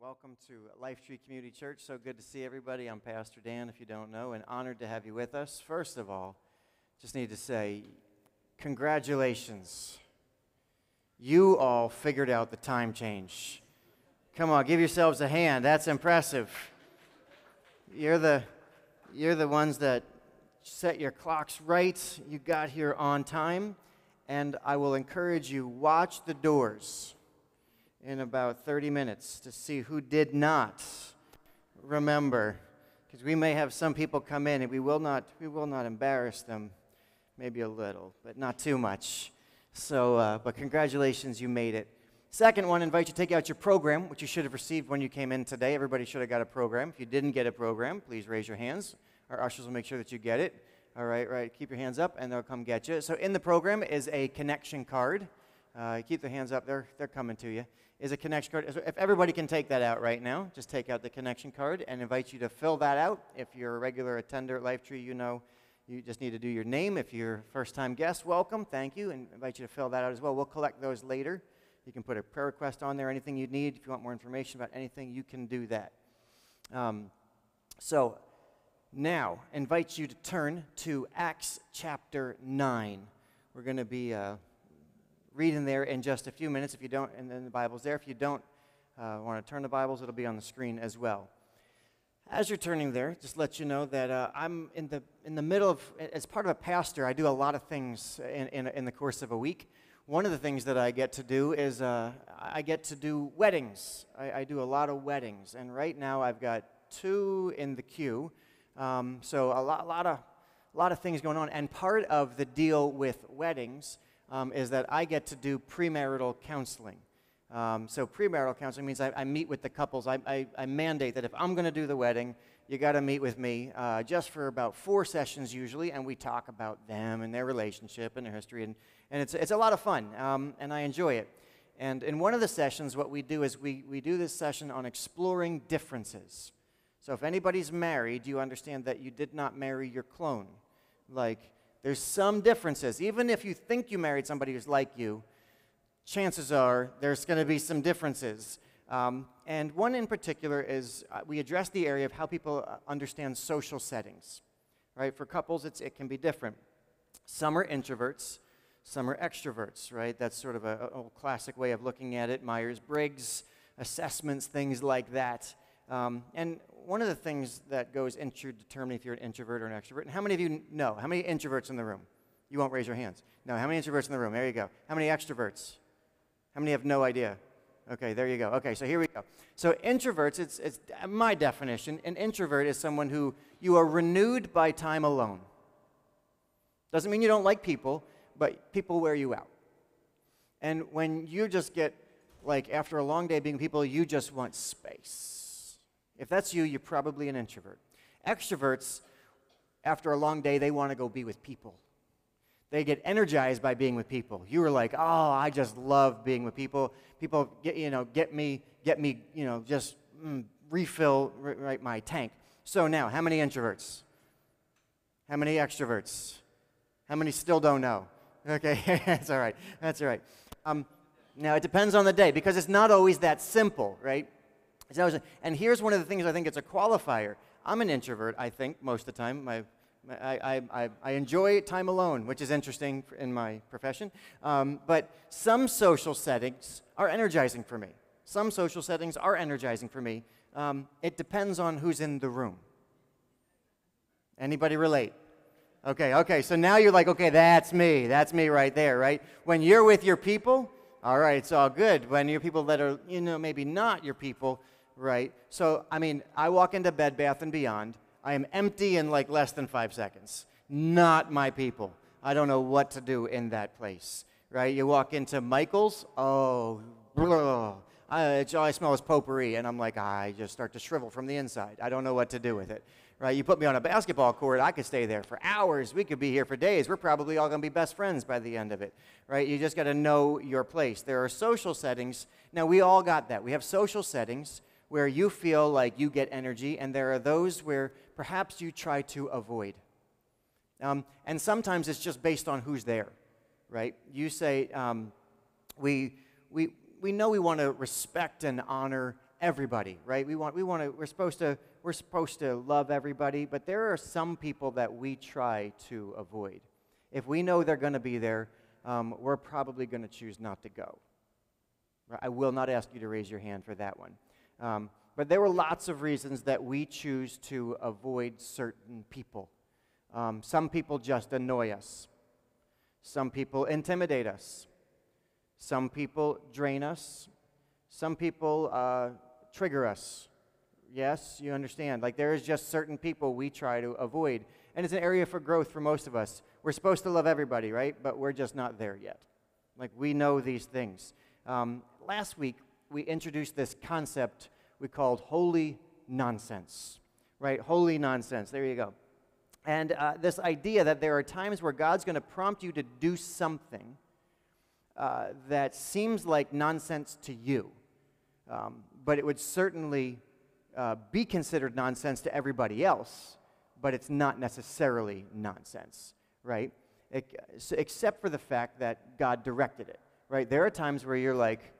welcome to Life Tree Community Church. So good to see everybody. I'm Pastor Dan, if you don't know, and honored to have you with us. First of all, just need to say, congratulations. You all figured out the time change. Come on, give yourselves a hand. That's impressive. You're the, you're the ones that set your clocks right. You got here on time. And I will encourage you, watch the doors in about 30 minutes to see who did not remember. Because we may have some people come in and we will not, we will not embarrass them, maybe a little, but not too much. So, uh, but congratulations, you made it. Second one, invite you to take out your program, which you should have received when you came in today. Everybody should have got a program. If you didn't get a program, please raise your hands. Our ushers will make sure that you get it. All right, right. Keep your hands up, and they'll come get you. So in the program is a connection card. Uh, keep the hands up. They're they're coming to you is a connection card. If everybody can take that out right now, just take out the connection card and invite you to fill that out. If you're a regular attender at Lifetree, you know you just need to do your name. If you're a first time guest, welcome, thank you, and invite you to fill that out as well. We'll collect those later. You can put a prayer request on there, anything you need. If you want more information about anything, you can do that. Um, so now, invite you to turn to Acts chapter 9. We're going to be. Uh, reading there in just a few minutes if you don't, and then the Bible's there. If you don't uh, want to turn the Bibles, it'll be on the screen as well. As you're turning there, just let you know that uh, I'm in the, in the middle of, as part of a pastor, I do a lot of things in, in, in the course of a week. One of the things that I get to do is uh, I get to do weddings. I, I, do a lot of weddings. And right now I've got two in the queue. Um, so a lot, lot of, a lot of things going on. And part of the deal with weddings um, is that I get to do premarital counseling. Um, so premarital counseling means I, I, meet with the couples. I, I, I mandate that if I'm going to do the wedding, you got to meet with me uh, just for about four sessions usually, and we talk about them and their relationship and their history, and, and it's, it's a lot of fun, um, and I enjoy it. And in one of the sessions, what we do is we, we do this session on exploring differences. So if anybody's married, you understand that you did not marry your clone. Like, there's some differences. Even if you think you married somebody who's like you, chances are there's going to be some differences. Um, and one in particular is uh, we address the area of how people uh, understand social settings. Right? For couples, it can be different. Some are introverts, some are extroverts, right? That's sort of a, a classic way of looking at it. Myers Briggs assessments, things like that. Um, and one of the things that goes into determining if you're an introvert or an extrovert, and how many of you know? How many introverts in the room? You won't raise your hands. No, how many introverts in the room? There you go. How many extroverts? How many have no idea? Okay, there you go. Okay, so here we go. So introverts, it's, it's uh, my definition. An introvert is someone who you are renewed by time alone. Doesn't mean you don't like people, but people wear you out. And when you just get, like, after a long day being people, you just want space if that's you, you're probably an introvert. Extroverts, after a long day, they want to go be with people. They get energized by being with people. You were like, oh, I just love being with people. People get, you know, get me, get me, you know, just mm, refill right my tank. So now, how many introverts? How many extroverts? How many still don't know? Okay, that's all right. That's all right. Um, now, it depends on the day because it's not always that simple, right? And here's one of the things I think it's a qualifier. I'm an introvert, I think, most of the time. My, I, I, I, enjoy time alone, which is interesting in my profession. Um, but some social settings are energizing for me. Some social settings are energizing for me. Um, it depends on who's in the room. Anybody relate? Okay, okay, so now you're like, okay, that's me. That's me right there, right? When you're with your people, all right, it's all good. When you're people that are, you know, maybe not your people, right? So, I mean, I walk into Bed Bath and Beyond. I am empty in like less than five seconds. Not my people. I don't know what to do in that place, right? You walk into Michael's, oh, blah, I, all I smell is potpourri, and I'm like, I just start to shrivel from the inside. I don't know what to do with it, right? You put me on a basketball court, I could stay there for hours. We could be here for days. We're probably all going to be best friends by the end of it, right? You just got to know your place. There are social settings. Now, we all got that. We have social settings where you feel like you get energy, and there are those where perhaps you try to avoid. Um, and sometimes it's just based on who's there, right? You say, um, we, we, we know we want to respect and honor everybody, right? We want, we want to, we're supposed to, we're supposed to love everybody, but there are some people that we try to avoid. If we know they're going to be there, um, we're probably going to choose not to go. I will not ask you to raise your hand for that one. Um, but there were lots of reasons that we choose to avoid certain people. Um, some people just annoy us. Some people intimidate us. Some people drain us. Some people uh, trigger us. Yes, you understand. Like there is just certain people we try to avoid. And it's an area for growth for most of us. We're supposed to love everybody, right? But we're just not there yet. Like we know these things. Um, last week, we introduced this concept we called holy nonsense, right? Holy nonsense. There you go. And uh, this idea that there are times where God's going to prompt you to do something uh, that seems like nonsense to you, um, but it would certainly uh, be considered nonsense to everybody else, but it's not necessarily nonsense, right? It, except for the fact that God directed it, right? There are times where you're like,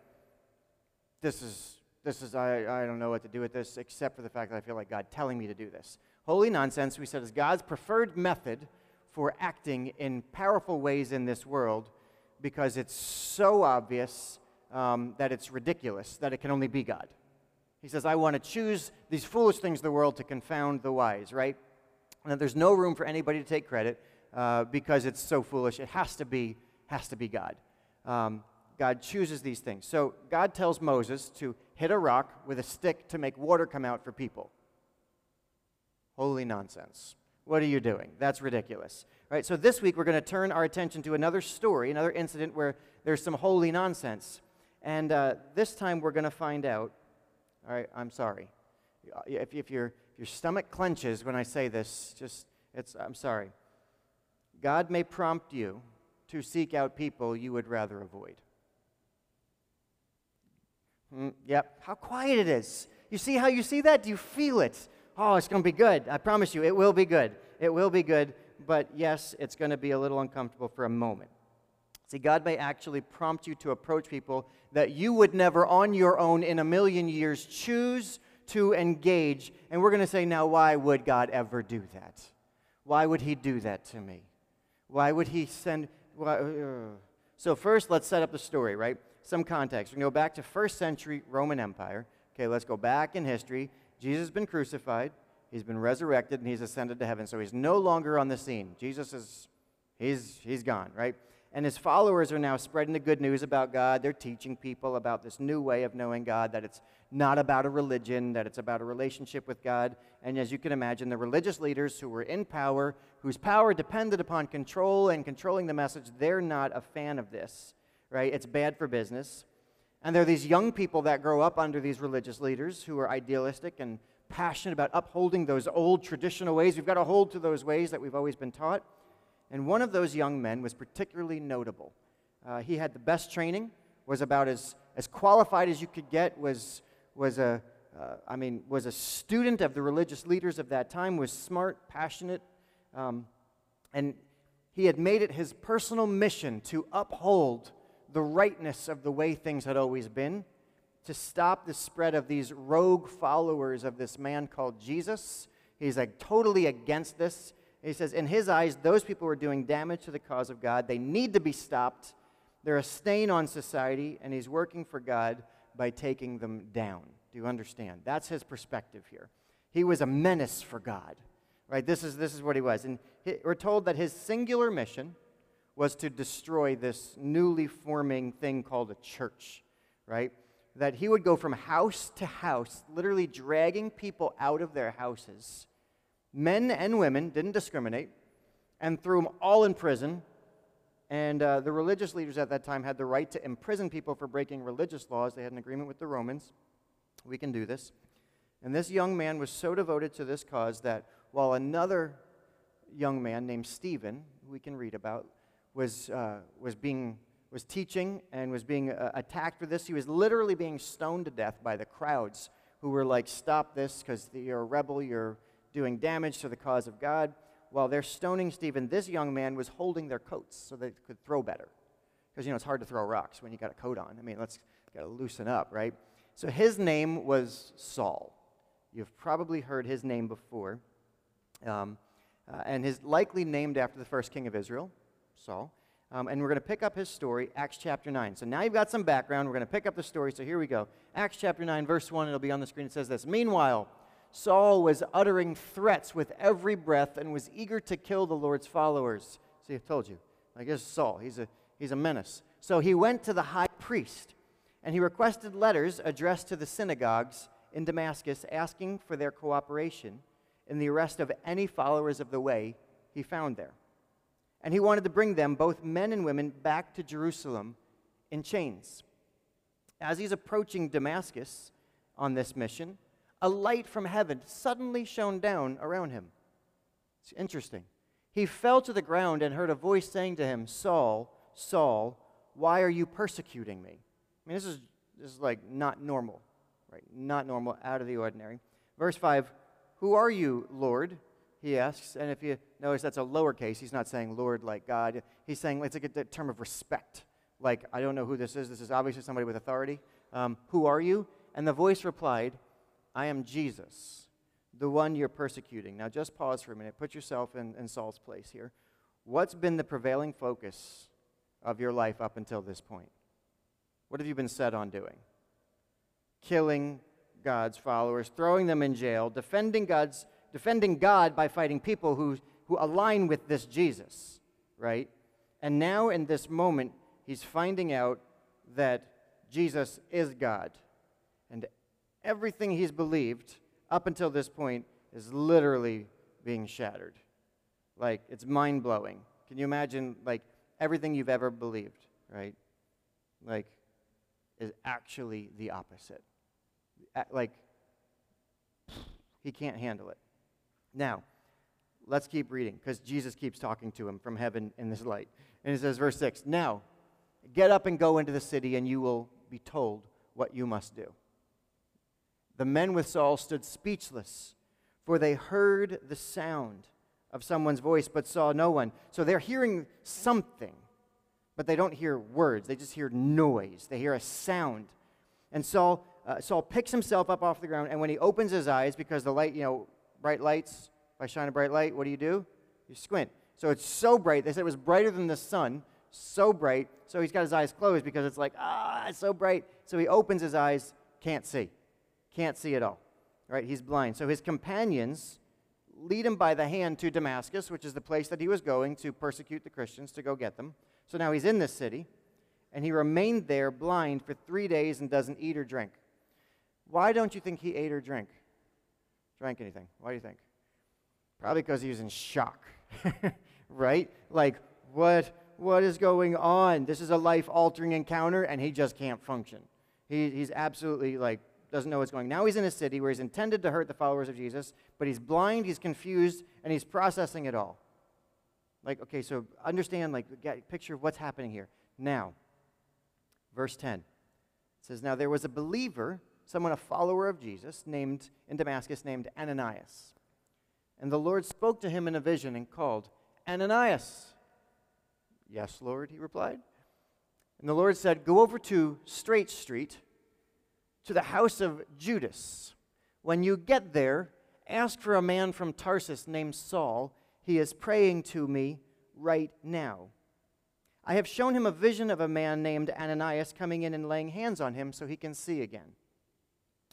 this is, this is I, I don't know what to do with this, except for the fact that I feel like God telling me to do this. Holy nonsense, we said, is God's preferred method for acting in powerful ways in this world because it's so obvious um, that it's ridiculous, that it can only be God. He says, I want to choose these foolish things of the world to confound the wise, right? And there's no room for anybody to take credit uh, because it's so foolish. It has to be, has to be God. Um, God chooses these things. So God tells Moses to hit a rock with a stick to make water come out for people. Holy nonsense. What are you doing? That's ridiculous. All right, so this week we're going to turn our attention to another story, another incident where there's some holy nonsense. And uh, this time we're going to find out. All right, I'm sorry. If, if, your, if your stomach clenches when I say this, just, it's, I'm sorry. God may prompt you to seek out people you would rather avoid. Mm, yep, how quiet it is. You see how you see that? Do you feel it? oh, it's going to be good. I promise you, it will be good. It will be good. But yes, it's going to be a little uncomfortable for a moment. See, God may actually prompt you to approach people that you would never on your own in a million years choose to engage. And we're going to say, now, why would God ever do that? Why would He do that to me? Why would He send. Why, uh. So, first, let's set up the story, right? Some context. We can go back to first century Roman Empire. Okay, let's go back in history. Jesus has been crucified, he's been resurrected, and he's ascended to heaven. So he's no longer on the scene. Jesus is, he's, he's gone, right? And his followers are now spreading the good news about God. They're teaching people about this new way of knowing God, that it's not about a religion, that it's about a relationship with God. And as you can imagine, the religious leaders who were in power, whose power depended upon control and controlling the message, they're not a fan of this, right? It's bad for business. And there are these young people that grow up under these religious leaders who are idealistic and passionate about upholding those old traditional ways. We've got to hold to those ways that we've always been taught. And one of those young men was particularly notable. Uh, he had the best training, was about as, as qualified as you could get, was, was a, uh, I mean, was a student of the religious leaders of that time, was smart, passionate, um, and he had made it his personal mission to uphold the rightness of the way things had always been, to stop the spread of these rogue followers of this man called Jesus. He's like totally against this. He says, in his eyes, those people are doing damage to the cause of God. They need to be stopped. They're a stain on society, and he's working for God by taking them down. Do you understand? That's his perspective here. He was a menace for God, right? This is, this is what he was. And he, we're told that his singular mission was to destroy this newly forming thing called a church, right? That he would go from house to house, literally dragging people out of their houses, men and women, didn't discriminate, and threw them all in prison. And uh, the religious leaders at that time had the right to imprison people for breaking religious laws. They had an agreement with the Romans. We can do this. And this young man was so devoted to this cause that while another young man named Stephen, we can read about, was, uh, was, being, was teaching and was being uh, attacked for this. He was literally being stoned to death by the crowds who were like, Stop this because you're a rebel, you're doing damage to the cause of God. While they're stoning Stephen, this young man was holding their coats so they could throw better. Because, you know, it's hard to throw rocks when you got a coat on. I mean, let's got to loosen up, right? So his name was Saul. You've probably heard his name before. Um, uh, and is likely named after the first king of Israel, Saul. Um, and we're going to pick up his story, Acts chapter 9. So now you've got some background. We're going to pick up the story. So here we go. Acts chapter 9, verse 1. It'll be on the screen. It says this Meanwhile, Saul was uttering threats with every breath and was eager to kill the Lord's followers. See, I told you. I guess Saul. He's a, he's a menace. So he went to the high priest and he requested letters addressed to the synagogues in Damascus asking for their cooperation in the arrest of any followers of the way he found there. And he wanted to bring them, both men and women, back to Jerusalem in chains. As he's approaching Damascus on this mission, a light from heaven suddenly shone down around him. It's interesting. He fell to the ground and heard a voice saying to him, Saul, Saul, why are you persecuting me? I mean, this is, this is like not normal, right? Not normal, out of the ordinary. Verse 5 Who are you, Lord? He asks. And if you notice, that's a lowercase. He's not saying Lord like God. He's saying it's like a term of respect. Like, I don't know who this is. This is obviously somebody with authority. Um, who are you? And the voice replied, I am Jesus, the one you're persecuting. Now, just pause for a minute. Put yourself in, in Saul's place here. What's been the prevailing focus of your life up until this point? What have you been set on doing? Killing God's followers, throwing them in jail, defending God's defending God by fighting people who, who align with this Jesus, right? And now in this moment, he's finding out that Jesus is God. And everything he's believed up until this point is literally being shattered. Like, it's mind blowing. Can you imagine, like, everything you've ever believed, right? Like, is actually the opposite. Like, he can't handle it. Now, let's keep reading because Jesus keeps talking to him from heaven in this light. And it says, verse 6 Now, get up and go into the city, and you will be told what you must do. The men with Saul stood speechless, for they heard the sound of someone's voice but saw no one. So they're hearing something, but they don't hear words. They just hear noise. They hear a sound. And Saul, uh, Saul picks himself up off the ground, and when he opens his eyes, because the light, you know, bright lights, if I shine a bright light, what do you do? You squint. So it's so bright. They said it was brighter than the sun, so bright. So he's got his eyes closed because it's like, ah, it's so bright. So he opens his eyes, can't see. Can't see at all. Right? He's blind. So his companions lead him by the hand to Damascus, which is the place that he was going to persecute the Christians, to go get them. So now he's in this city, and he remained there blind for three days and doesn't eat or drink. Why don't you think he ate or drank? Drank anything? Why do you think? Probably because he was in shock, right? Like, what, what is going on? This is a life altering encounter, and he just can't function. He, he's absolutely like, doesn't know what's going on. Now he's in a city where he's intended to hurt the followers of Jesus, but he's blind, he's confused, and he's processing it all. Like, okay, so understand, like, get picture of what's happening here. Now, verse 10 it says, Now there was a believer someone, a follower of Jesus, named in Damascus, named Ananias. And the Lord spoke to him in a vision and called, Ananias. Yes, Lord, he replied. And the Lord said, Go over to Straight Street, to the house of Judas. When you get there, ask for a man from Tarsus named Saul. He is praying to me right now. I have shown him a vision of a man named Ananias coming in and laying hands on him so he can see again.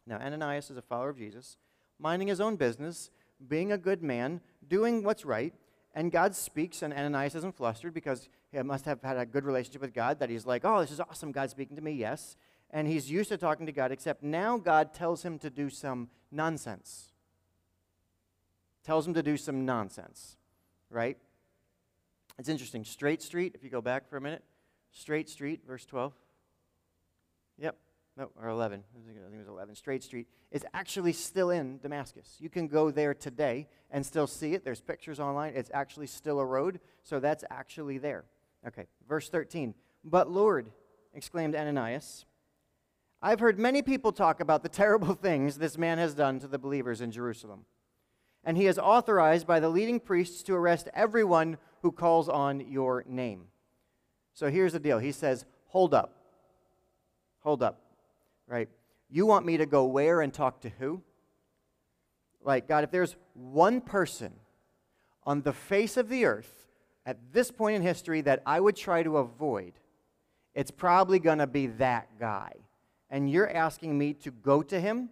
Now, Ananias is a follower of Jesus, minding his own business, being a good man, doing what's right, and God speaks, and Ananias isn't flustered because he must have had a good relationship with God that he's like, oh, this is awesome, God's speaking to me, yes. And he's used to talking to God, except now God tells him to do some nonsense. Tells him to do some nonsense, right? It's interesting. Straight Street, if you go back for a minute, Straight Street, verse 12. Yep no, or 11, I think it was 11, Straight Street, is actually still in Damascus. You can go there today and still see it. There's pictures online. It's actually still a road, so that's actually there. Okay, verse 13. But Lord, exclaimed Ananias, I've heard many people talk about the terrible things this man has done to the believers in Jerusalem. And he is authorized by the leading priests to arrest everyone who calls on your name. So here's the deal. He says, Hold up. Hold up right? You want me to go where and talk to who? Like, God, if there's one person on the face of the earth at this point in history that I would try to avoid, it's probably going to be that guy. And you're asking me to go to him?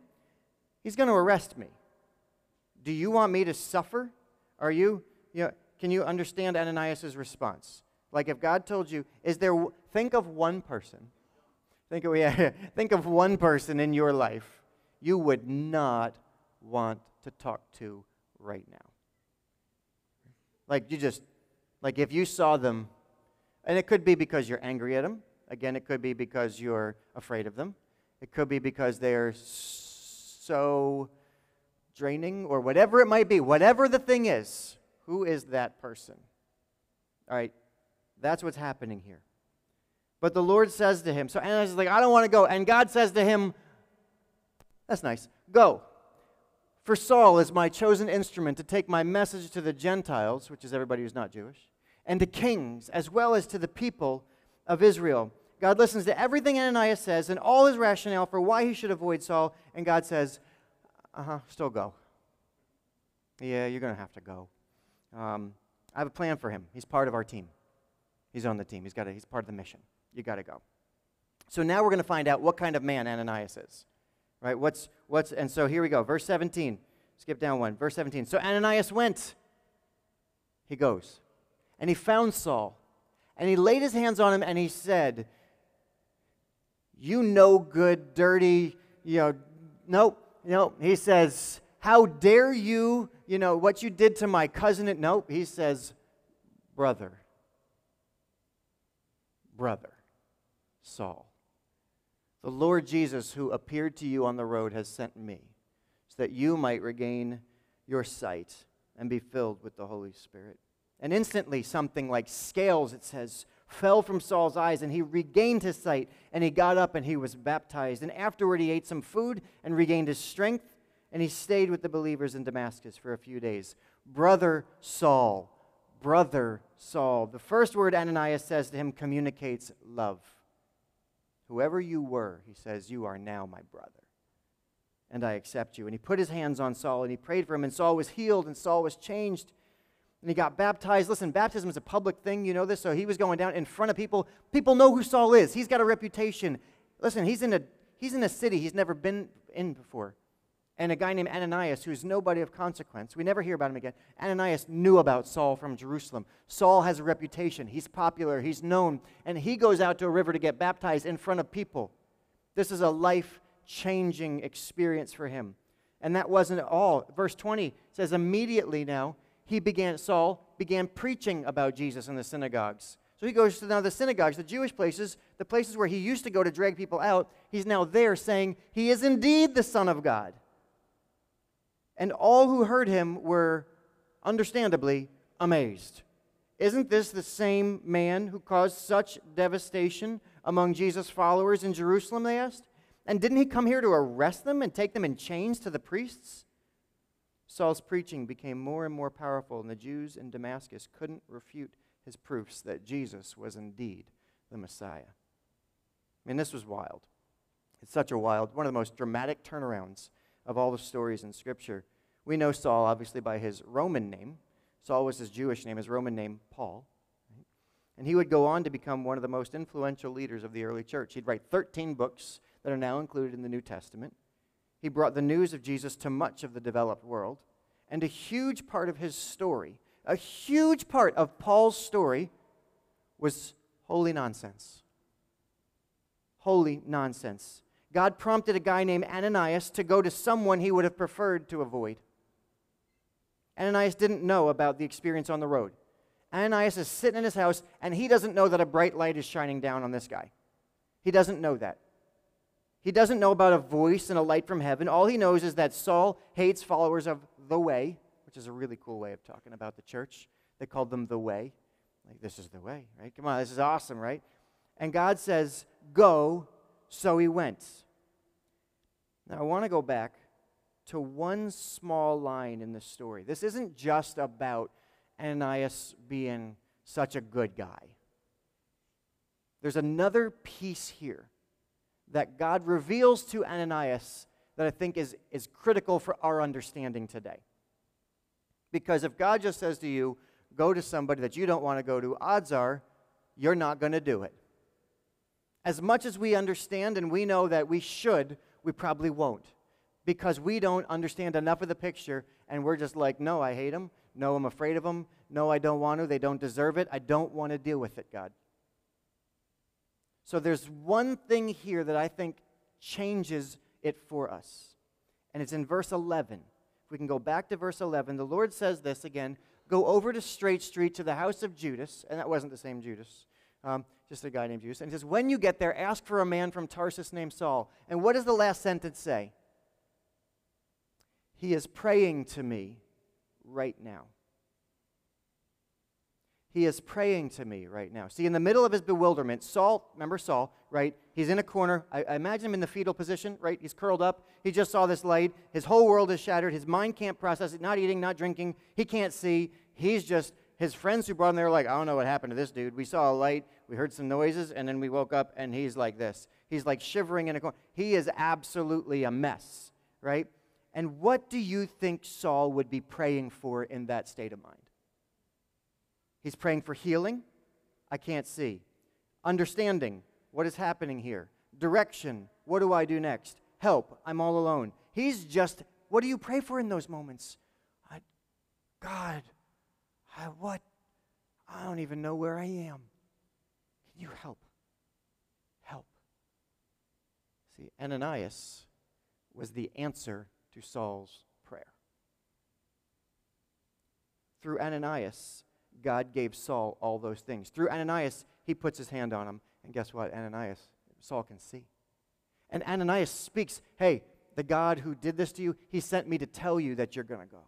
He's going to arrest me. Do you want me to suffer? Are you, you know, can you understand Ananias' response? Like if God told you, is there, think of one person, think of, yeah, think of one person in your life you would not want to talk to right now. Like you just, like if you saw them, and it could be because you're angry at them. Again, it could be because you're afraid of them. It could be because they're so draining or whatever it might be. Whatever the thing is, who is that person? All right, that's what's happening here. But the Lord says to him, so Ananias is like, I don't want to go. And God says to him, That's nice, go. For Saul is my chosen instrument to take my message to the Gentiles, which is everybody who's not Jewish, and to kings, as well as to the people of Israel. God listens to everything Ananias says and all his rationale for why he should avoid Saul, and God says, Uh huh, still go. Yeah, you're going to have to go. Um, I have a plan for him. He's part of our team. He's on the team. He's got. He's part of the mission. You got to go. So now we're going to find out what kind of man Ananias is, right? What's what's and so here we go. Verse 17. Skip down one. Verse 17. So Ananias went. He goes, and he found Saul, and he laid his hands on him, and he said, "You no good, dirty, you know, nope, nope." He says, "How dare you, you know, what you did to my cousin?" Nope. He says, "Brother." brother, Saul. The Lord Jesus, who appeared to you on the road, has sent me so that you might regain your sight and be filled with the Holy Spirit. And instantly, something like scales, it says, fell from Saul's eyes, and he regained his sight, and he got up and he was baptized. And afterward, he ate some food and regained his strength, and he stayed with the believers in Damascus for a few days. Brother Saul, brother Saul. The first word Ananias says to him communicates love. Whoever you were, he says, you are now my brother. And I accept you. And he put his hands on Saul and he prayed for him, and Saul was healed and Saul was changed. And he got baptized. Listen, baptism is a public thing, you know this? So he was going down in front of people. People know who Saul is. He's got a reputation. Listen, he's in a, he's in a city he's never been in before and a guy named Ananias, who's nobody of consequence. We never hear about him again. Ananias knew about Saul from Jerusalem. Saul has a reputation. He's popular, he's known, and he goes out to a river to get baptized in front of people. This is a life changing experience for him. And that wasn't all. Verse 20 says, Immediately now, he began, Saul began preaching about Jesus in the synagogues. So he goes to now the synagogues, the Jewish places, the places where he used to go to drag people out. He's now there saying, He is indeed the Son of God. And all who heard him were understandably amazed. Isn't this the same man who caused such devastation among Jesus' followers in Jerusalem? They asked. And didn't he come here to arrest them and take them in chains to the priests? Saul's preaching became more and more powerful, and the Jews in Damascus couldn't refute his proofs that Jesus was indeed the Messiah. I mean, this was wild. It's such a wild, one of the most dramatic turnarounds of all the stories in Scripture. We know Saul, obviously, by his Roman name. Saul was his Jewish name, his Roman name, Paul. And he would go on to become one of the most influential leaders of the early church. He'd write 13 books that are now included in the New Testament. He brought the news of Jesus to much of the developed world. And a huge part of his story, a huge part of Paul's story, was holy nonsense. Holy nonsense. God prompted a guy named Ananias to go to someone he would have preferred to avoid. Ananias didn't know about the experience on the road. Ananias is sitting in his house, and he doesn't know that a bright light is shining down on this guy. He doesn't know that. He doesn't know about a voice and a light from heaven. All he knows is that Saul hates followers of the way, which is a really cool way of talking about the church. They called them the way. Like, this is the way, right? Come on, this is awesome, right? And God says, Go, so he went. Now, I want to go back to one small line in the story. This isn't just about Ananias being such a good guy. There's another piece here that God reveals to Ananias that I think is, is critical for our understanding today. Because if God just says to you, go to somebody that you don't want to go to, odds are you're not going to do it. As much as we understand and we know that we should, we probably won't. Because we don't understand enough of the picture and we're just like, no, I hate them. No, I'm afraid of them. No, I don't want to. They don't deserve it. I don't want to deal with it, God. So there's one thing here that I think changes it for us. And it's in verse 11. If we can go back to verse 11, the Lord says this again Go over to Straight Street to the house of Judas. And that wasn't the same Judas, um, just a guy named Judas. And he says, When you get there, ask for a man from Tarsus named Saul. And what does the last sentence say? He is praying to me right now. He is praying to me right now. See, in the middle of his bewilderment, Saul, remember Saul, right? He's in a corner. I, I, imagine him in the fetal position, right? He's curled up. He just saw this light. His whole world is shattered. His mind can't process it, not eating, not drinking. He can't see. He's just, his friends who brought him there like, I don't know what happened to this dude. We saw a light, we heard some noises, and then we woke up, and he's like this. He's like shivering in a corner. He is absolutely a mess, right? And what do you think Saul would be praying for in that state of mind? He's praying for healing. I can't see. Understanding. What is happening here? Direction. What do I do next? Help. I'm all alone. He's just, what do you pray for in those moments? I, God, I, what? I don't even know where I am. You help? Help. See, Ananias was the answer to Saul's prayer. Through Ananias, God gave Saul all those things. Through Ananias, he puts his hand on him. And guess what? Ananias, Saul can see. And Ananias speaks, Hey, the God who did this to you, he sent me to tell you that you're going to go.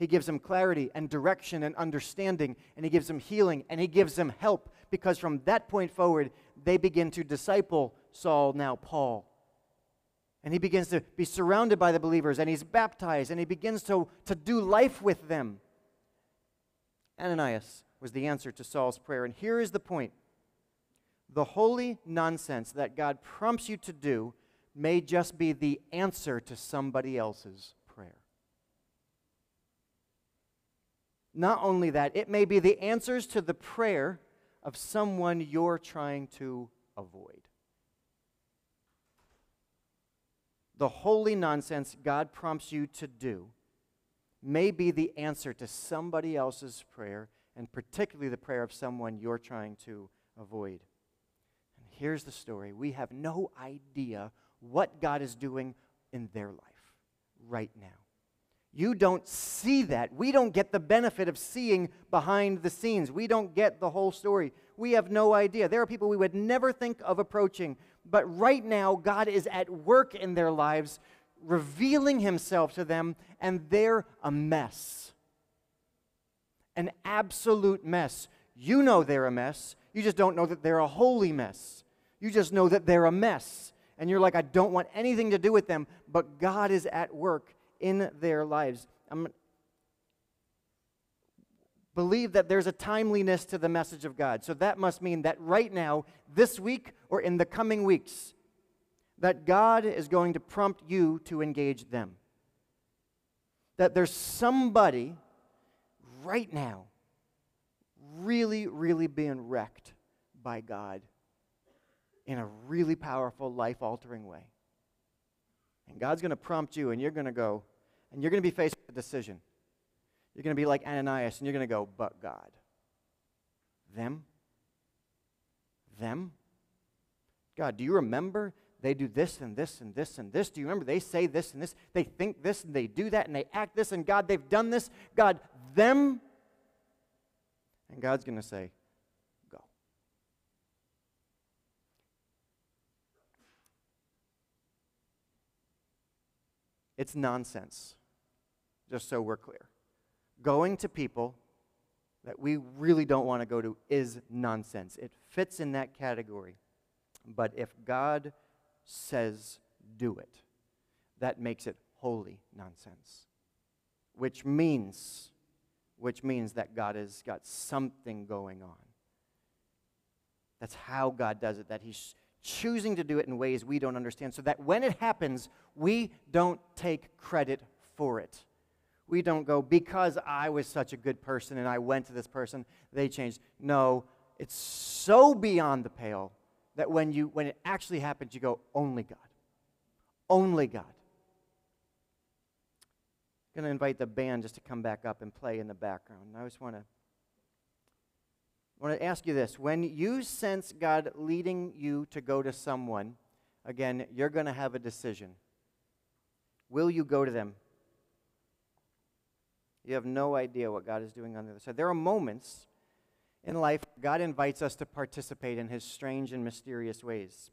He gives him clarity and direction and understanding, and he gives him healing, and he gives him help, because from that point forward, they begin to disciple Saul, now Paul. And he begins to be surrounded by the believers, and he's baptized, and he begins to, to do life with them. Ananias was the answer to Saul's prayer. And here is the point the holy nonsense that God prompts you to do may just be the answer to somebody else's prayer. Not only that, it may be the answers to the prayer of someone you're trying to avoid. The holy nonsense God prompts you to do may be the answer to somebody else's prayer, and particularly the prayer of someone you're trying to avoid. And here's the story we have no idea what God is doing in their life right now. You don't see that. We don't get the benefit of seeing behind the scenes. We don't get the whole story. We have no idea. There are people we would never think of approaching, but right now, God is at work in their lives revealing himself to them, and they're a mess. An absolute mess. You know they're a mess. You just don't know that they're a holy mess. You just know that they're a mess. And you're like, I don't want anything to do with them, but God is at work in their lives. I'm, believe that there's a timeliness to the message of God. So that must mean that right now, this week, or in the coming weeks, that God is going to prompt you to engage them. That there's somebody right now really, really being wrecked by God in a really powerful, life altering way. God's going to prompt you, and you're going to go, and you're going to be faced with a decision. You're going to be like Ananias, and you're going to go, but God. Them? Them? God, do you remember they do this and this and this and this. Do you remember? They say this and this. They think this and they do that and they act this. And God, they've done this. God, them. And God's going to say, go. It's nonsense, just so we're clear. Going to people that we really don't want to go to is nonsense. It fits in that category. But if God says do it. That makes it holy nonsense. Which means, which means that God has got something going on. That's how God does it, that He's choosing to do it in ways we don't understand so that when it happens, we don't take credit for it. We don't go, because I was such a good person and I went to this person, they changed. No, it's so beyond the pale that when, you, when it actually happens, you go, only God. Only God. I'm going to invite the band just to come back up and play in the background. I just want to I want to ask you this. When you sense God leading you to go to someone, again, you're going to have a decision. Will you go to them? You have no idea what God is doing on the other side. There are moments in life God invites us to participate in his strange and mysterious ways.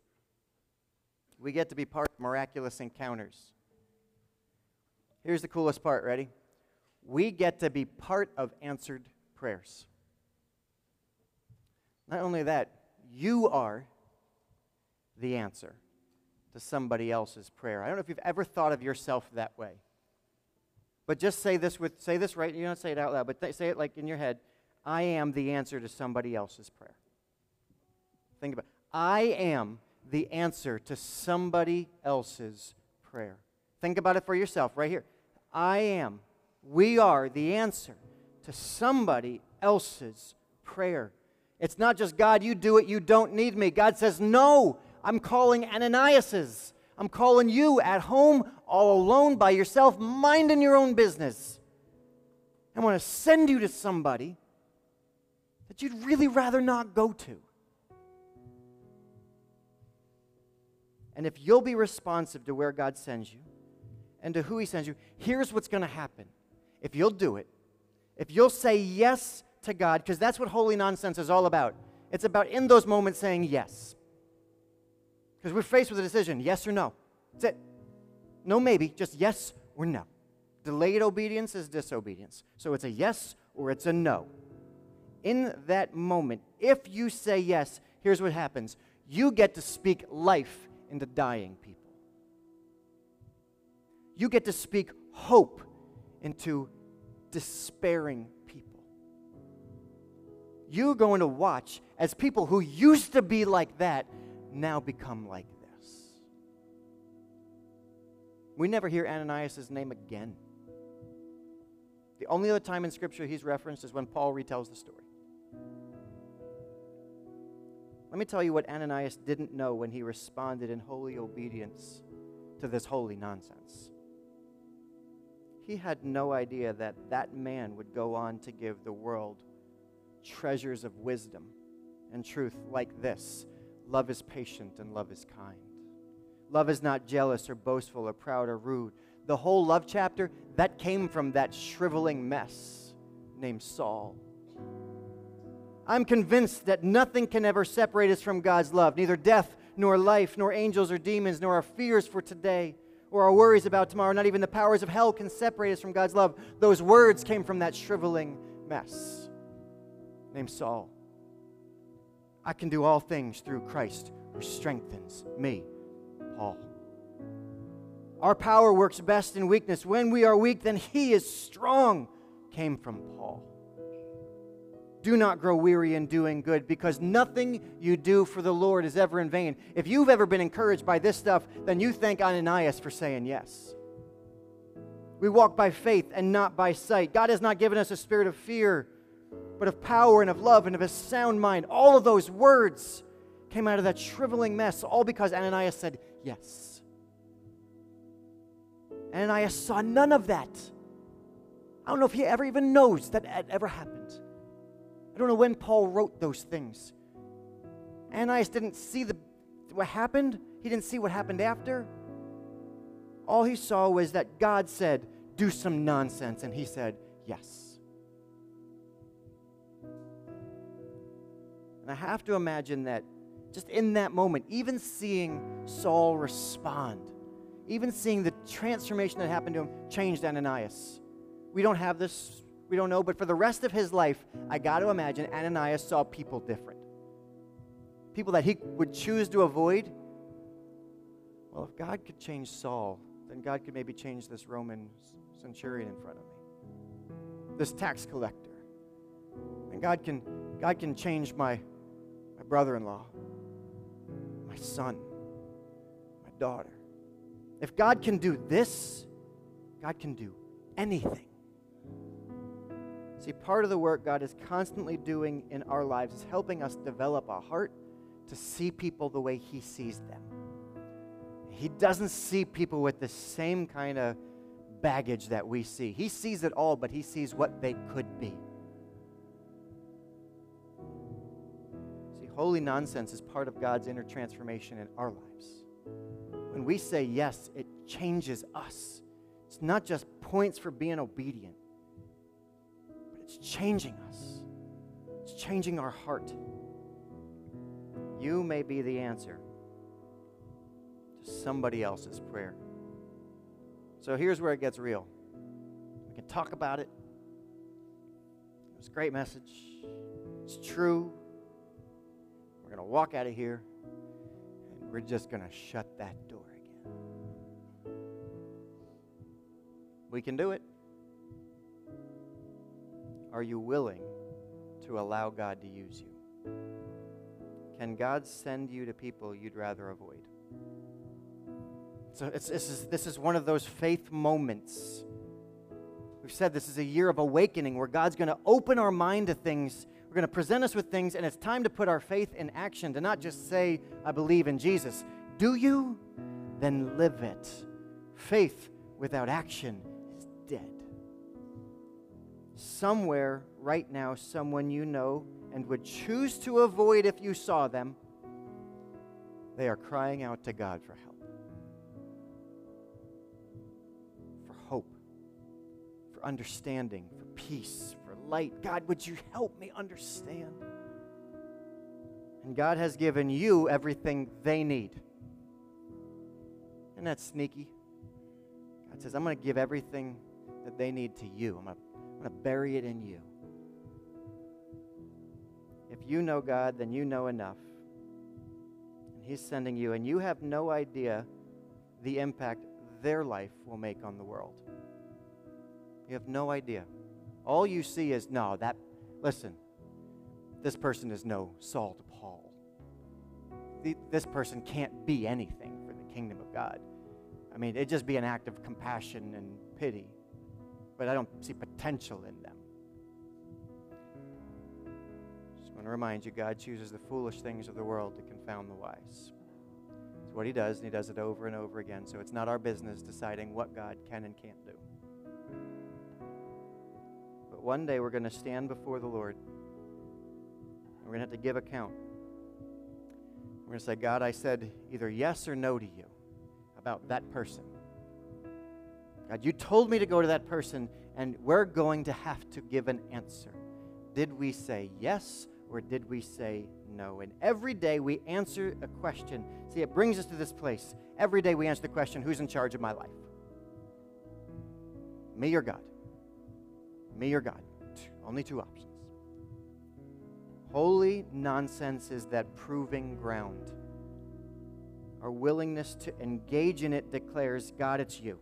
We get to be part of miraculous encounters. Here's the coolest part, ready? We get to be part of answered prayers. Not only that, you are the answer to somebody else's prayer. I don't know if you've ever thought of yourself that way. But just say this with say this right, you don't say it out loud, but th- say it like in your head. I am the answer to somebody else's prayer. Think about it. I am the answer to somebody else's prayer. Think about it for yourself right here. I am, we are the answer to somebody else's prayer. It's not just, God, you do it, you don't need me. God says, No, I'm calling Ananias's. I'm calling you at home, all alone by yourself, minding your own business. I want to send you to somebody that you'd really rather not go to. And if you'll be responsive to where God sends you and to who He sends you, here's what's going to happen. If you'll do it, if you'll say yes to God, because that's what holy nonsense is all about. It's about in those moments saying yes. Because we're faced with a decision yes or no. That's it. No, maybe, just yes or no. Delayed obedience is disobedience. So it's a yes or it's a no. In that moment, if you say yes, here's what happens you get to speak life into dying people, you get to speak hope into despairing you're going to watch as people who used to be like that now become like this. We never hear Ananias' name again. The only other time in Scripture he's referenced is when Paul retells the story. Let me tell you what Ananias didn't know when he responded in holy obedience to this holy nonsense. He had no idea that that man would go on to give the world treasures of wisdom and truth like this love is patient and love is kind. Love is not jealous or boastful or proud or rude. The whole love chapter, that came from that shriveling mess named Saul. I'm convinced that nothing can ever separate us from God's love, neither death nor life, nor angels or demons, nor our fears for today or our worries about tomorrow. Not even the powers of hell can separate us from God's love. Those words came from that shriveling mess named Saul. I can do all things through Christ who strengthens me, Paul. Our power works best in weakness. When we are weak, then he is strong, came from Paul. Do not grow weary in doing good because nothing you do for the Lord is ever in vain. If you've ever been encouraged by this stuff, then you thank Ananias for saying yes. We walk by faith and not by sight. God has not given us a spirit of fear but of power and of love and of a sound mind. All of those words came out of that shriveling mess, all because Ananias said yes. Ananias saw none of that. I don't know if he ever even knows that it ever happened. I don't know when Paul wrote those things. Ananias didn't see the, what happened, he didn't see what happened after. All he saw was that God said, Do some nonsense, and he said, Yes. And I have to imagine that just in that moment, even seeing Saul respond, even seeing the transformation that happened to him, changed Ananias. We don't have this, we don't know, but for the rest of his life, I got to imagine Ananias saw people different. People that he would choose to avoid. Well, if God could change Saul, then God could maybe change this Roman centurion in front of me, this tax collector. And God can, God can change my brother in law, my son, my daughter. If God can do this, God can do anything. See, part of the work God is constantly doing in our lives is helping us develop a heart to see people the way He sees them. He doesn't see people with the same kind of baggage that we see. He sees it all, but He sees what they could be. Holy nonsense is part of God's inner transformation in our lives. When we say yes, it changes us. It's not just points for being obedient, but it's changing us. It's changing our heart. You may be the answer to somebody else's prayer. So here's where it gets real. We can talk about it. It was a great message. It's true. We're going to walk out of here and we're just going to shut that door again. We can do it. Are you willing to allow God to use you? Can God send you to people you'd rather avoid? So this, is, this is one of those faith moments. We've said this is a year of awakening where God's going to open our mind to things. Going to present us with things, and it's time to put our faith in action, to not just say, I believe in Jesus. Do you? Then live it. Faith without action is dead. Somewhere right now, someone you know and would choose to avoid if you saw them, they are crying out to God for help, for hope, for understanding, for peace, light. God, would you help me understand? And God has given you everything they need. Isn't that sneaky? God says, I'm going to give everything that they need to you. I'm going to, bury it in you. If you know God, then you know enough. And He's sending you, and you have no idea the impact their life will make on the world. You have no idea. All you see is, no, that, listen, this person is no Saul to Paul. This person can't be anything for the kingdom of God. I mean, it'd just be an act of compassion and pity, but I don't see potential in them. Just want to remind you God chooses the foolish things of the world to confound the wise. It's what He does, and He does it over and over again. So it's not our business deciding what God can and can't do. One day we're going to stand before the Lord. And We're going to have to give account. We're going to say, God, I said either yes or no to you about that person. God, you told me to go to that person, and we're going to have to give an answer. Did we say yes or did we say no? And every day we answer a question. See, it brings us to this place. Every day we answer the question who's in charge of my life? Me or God? Me or God? Only two options. Holy nonsense is that proving ground. Our willingness to engage in it declares God, it's you.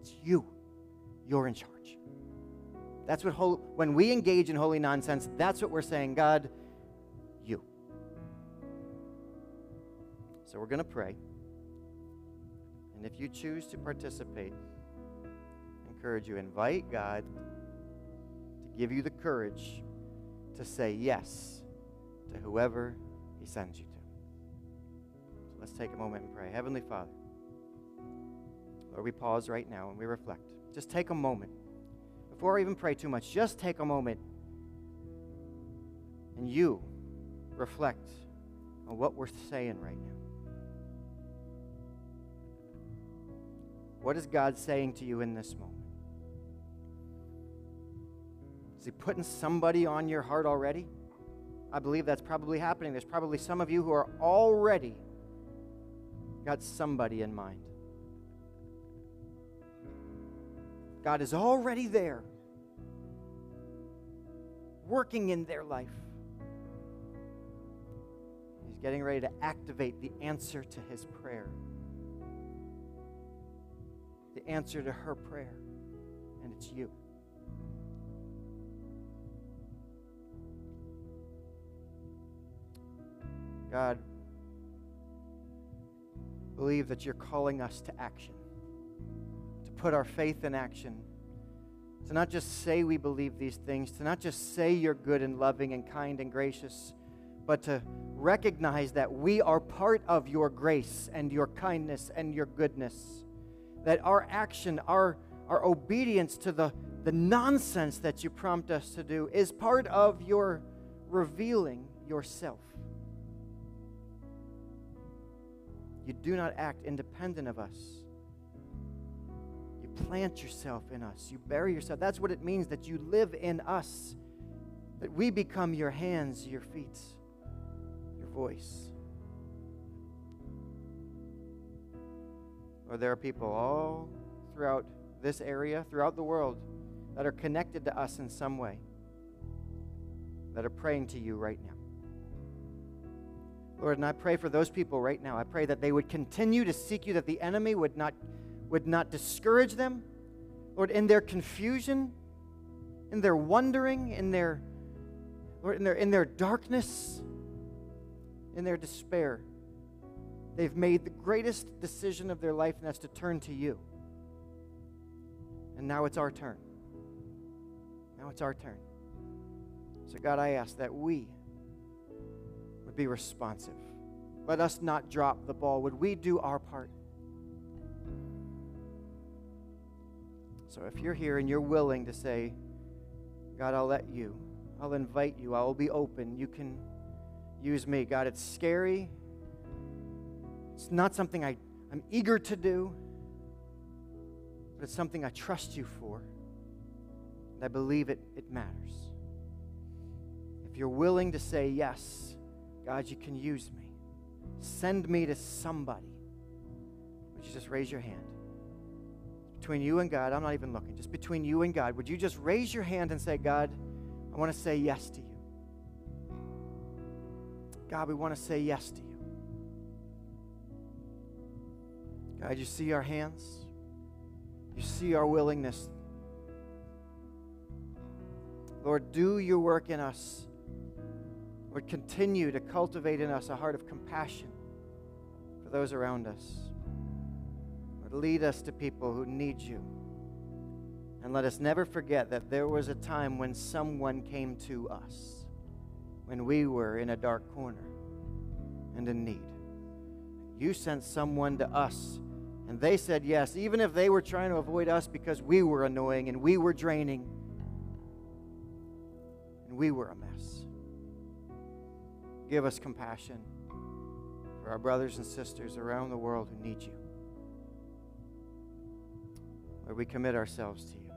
It's you. You're in charge. That's what holy, when we engage in holy nonsense, that's what we're saying, God, you. So we're going to pray. And if you choose to participate, I encourage you invite God give you the courage to say yes to whoever he sends you to. So let's take a moment and pray. Heavenly Father, Lord, we pause right now and we reflect. Just take a moment before I even pray too much, just take a moment and you reflect on what we're saying right now. What is God saying to you in this moment? Is He putting somebody on your heart already? I believe that's probably happening. There's probably some of you who are already got somebody in mind. God is already there, working in their life. He's getting ready to activate the answer to his prayer, the answer to her prayer, and it's you. God, believe that you're calling us to action, to put our faith in action, to not just say we believe these things, to not just say you're good and loving and kind and gracious, but to recognize that we are part of your grace and your kindness and your goodness. That our action, our, our obedience to the, the nonsense that you prompt us to do is part of your revealing yourself. You do not act independent of us. You plant yourself in us. You bury yourself. That's what it means that you live in us, that we become your hands, your feet, your voice. Or there are people all throughout this area, throughout the world, that are connected to us in some way, that are praying to you right now. Lord, and I pray for those people right now. I pray that they would continue to seek you, that the enemy would not, would not discourage them. Lord, in their confusion, in their wondering, in their, Lord, in their, in their darkness, in their despair, they've made the greatest decision of their life, and that's to turn to you. And now it's our turn. Now it's our turn. So, God, I ask that we, be responsive. Let us not drop the ball. Would we do our part? So if you're here and you're willing to say, God, I'll let you, I'll invite you, I will be open, you can use me. God, it's scary. It's not something I, I'm eager to do, but it's something I trust you for. And I believe it, it matters. If you're willing to say yes, God, you can use me. Send me to somebody. Would you just raise your hand? Between you and God, I'm not even looking, just between you and God, would you just raise your hand and say, God, I want to say yes to you? God, we want to say yes to you. God, you see our hands, you see our willingness. Lord, do your work in us would continue to cultivate in us a heart of compassion for those around us. Would lead us to people who need you. And let us never forget that there was a time when someone came to us, when we were in a dark corner and in need. You sent someone to us, and they said yes, even if they were trying to avoid us because we were annoying and we were draining and we were a mess give us compassion for our brothers and sisters around the world who need you. Lord, we commit ourselves to you.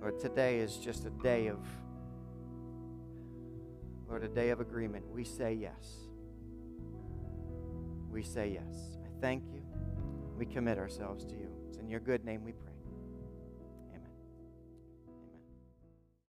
Lord, today is just a day of, Lord, a day of agreement. We say yes. We say yes. I thank you. We commit ourselves to you. It's in your good name we pray.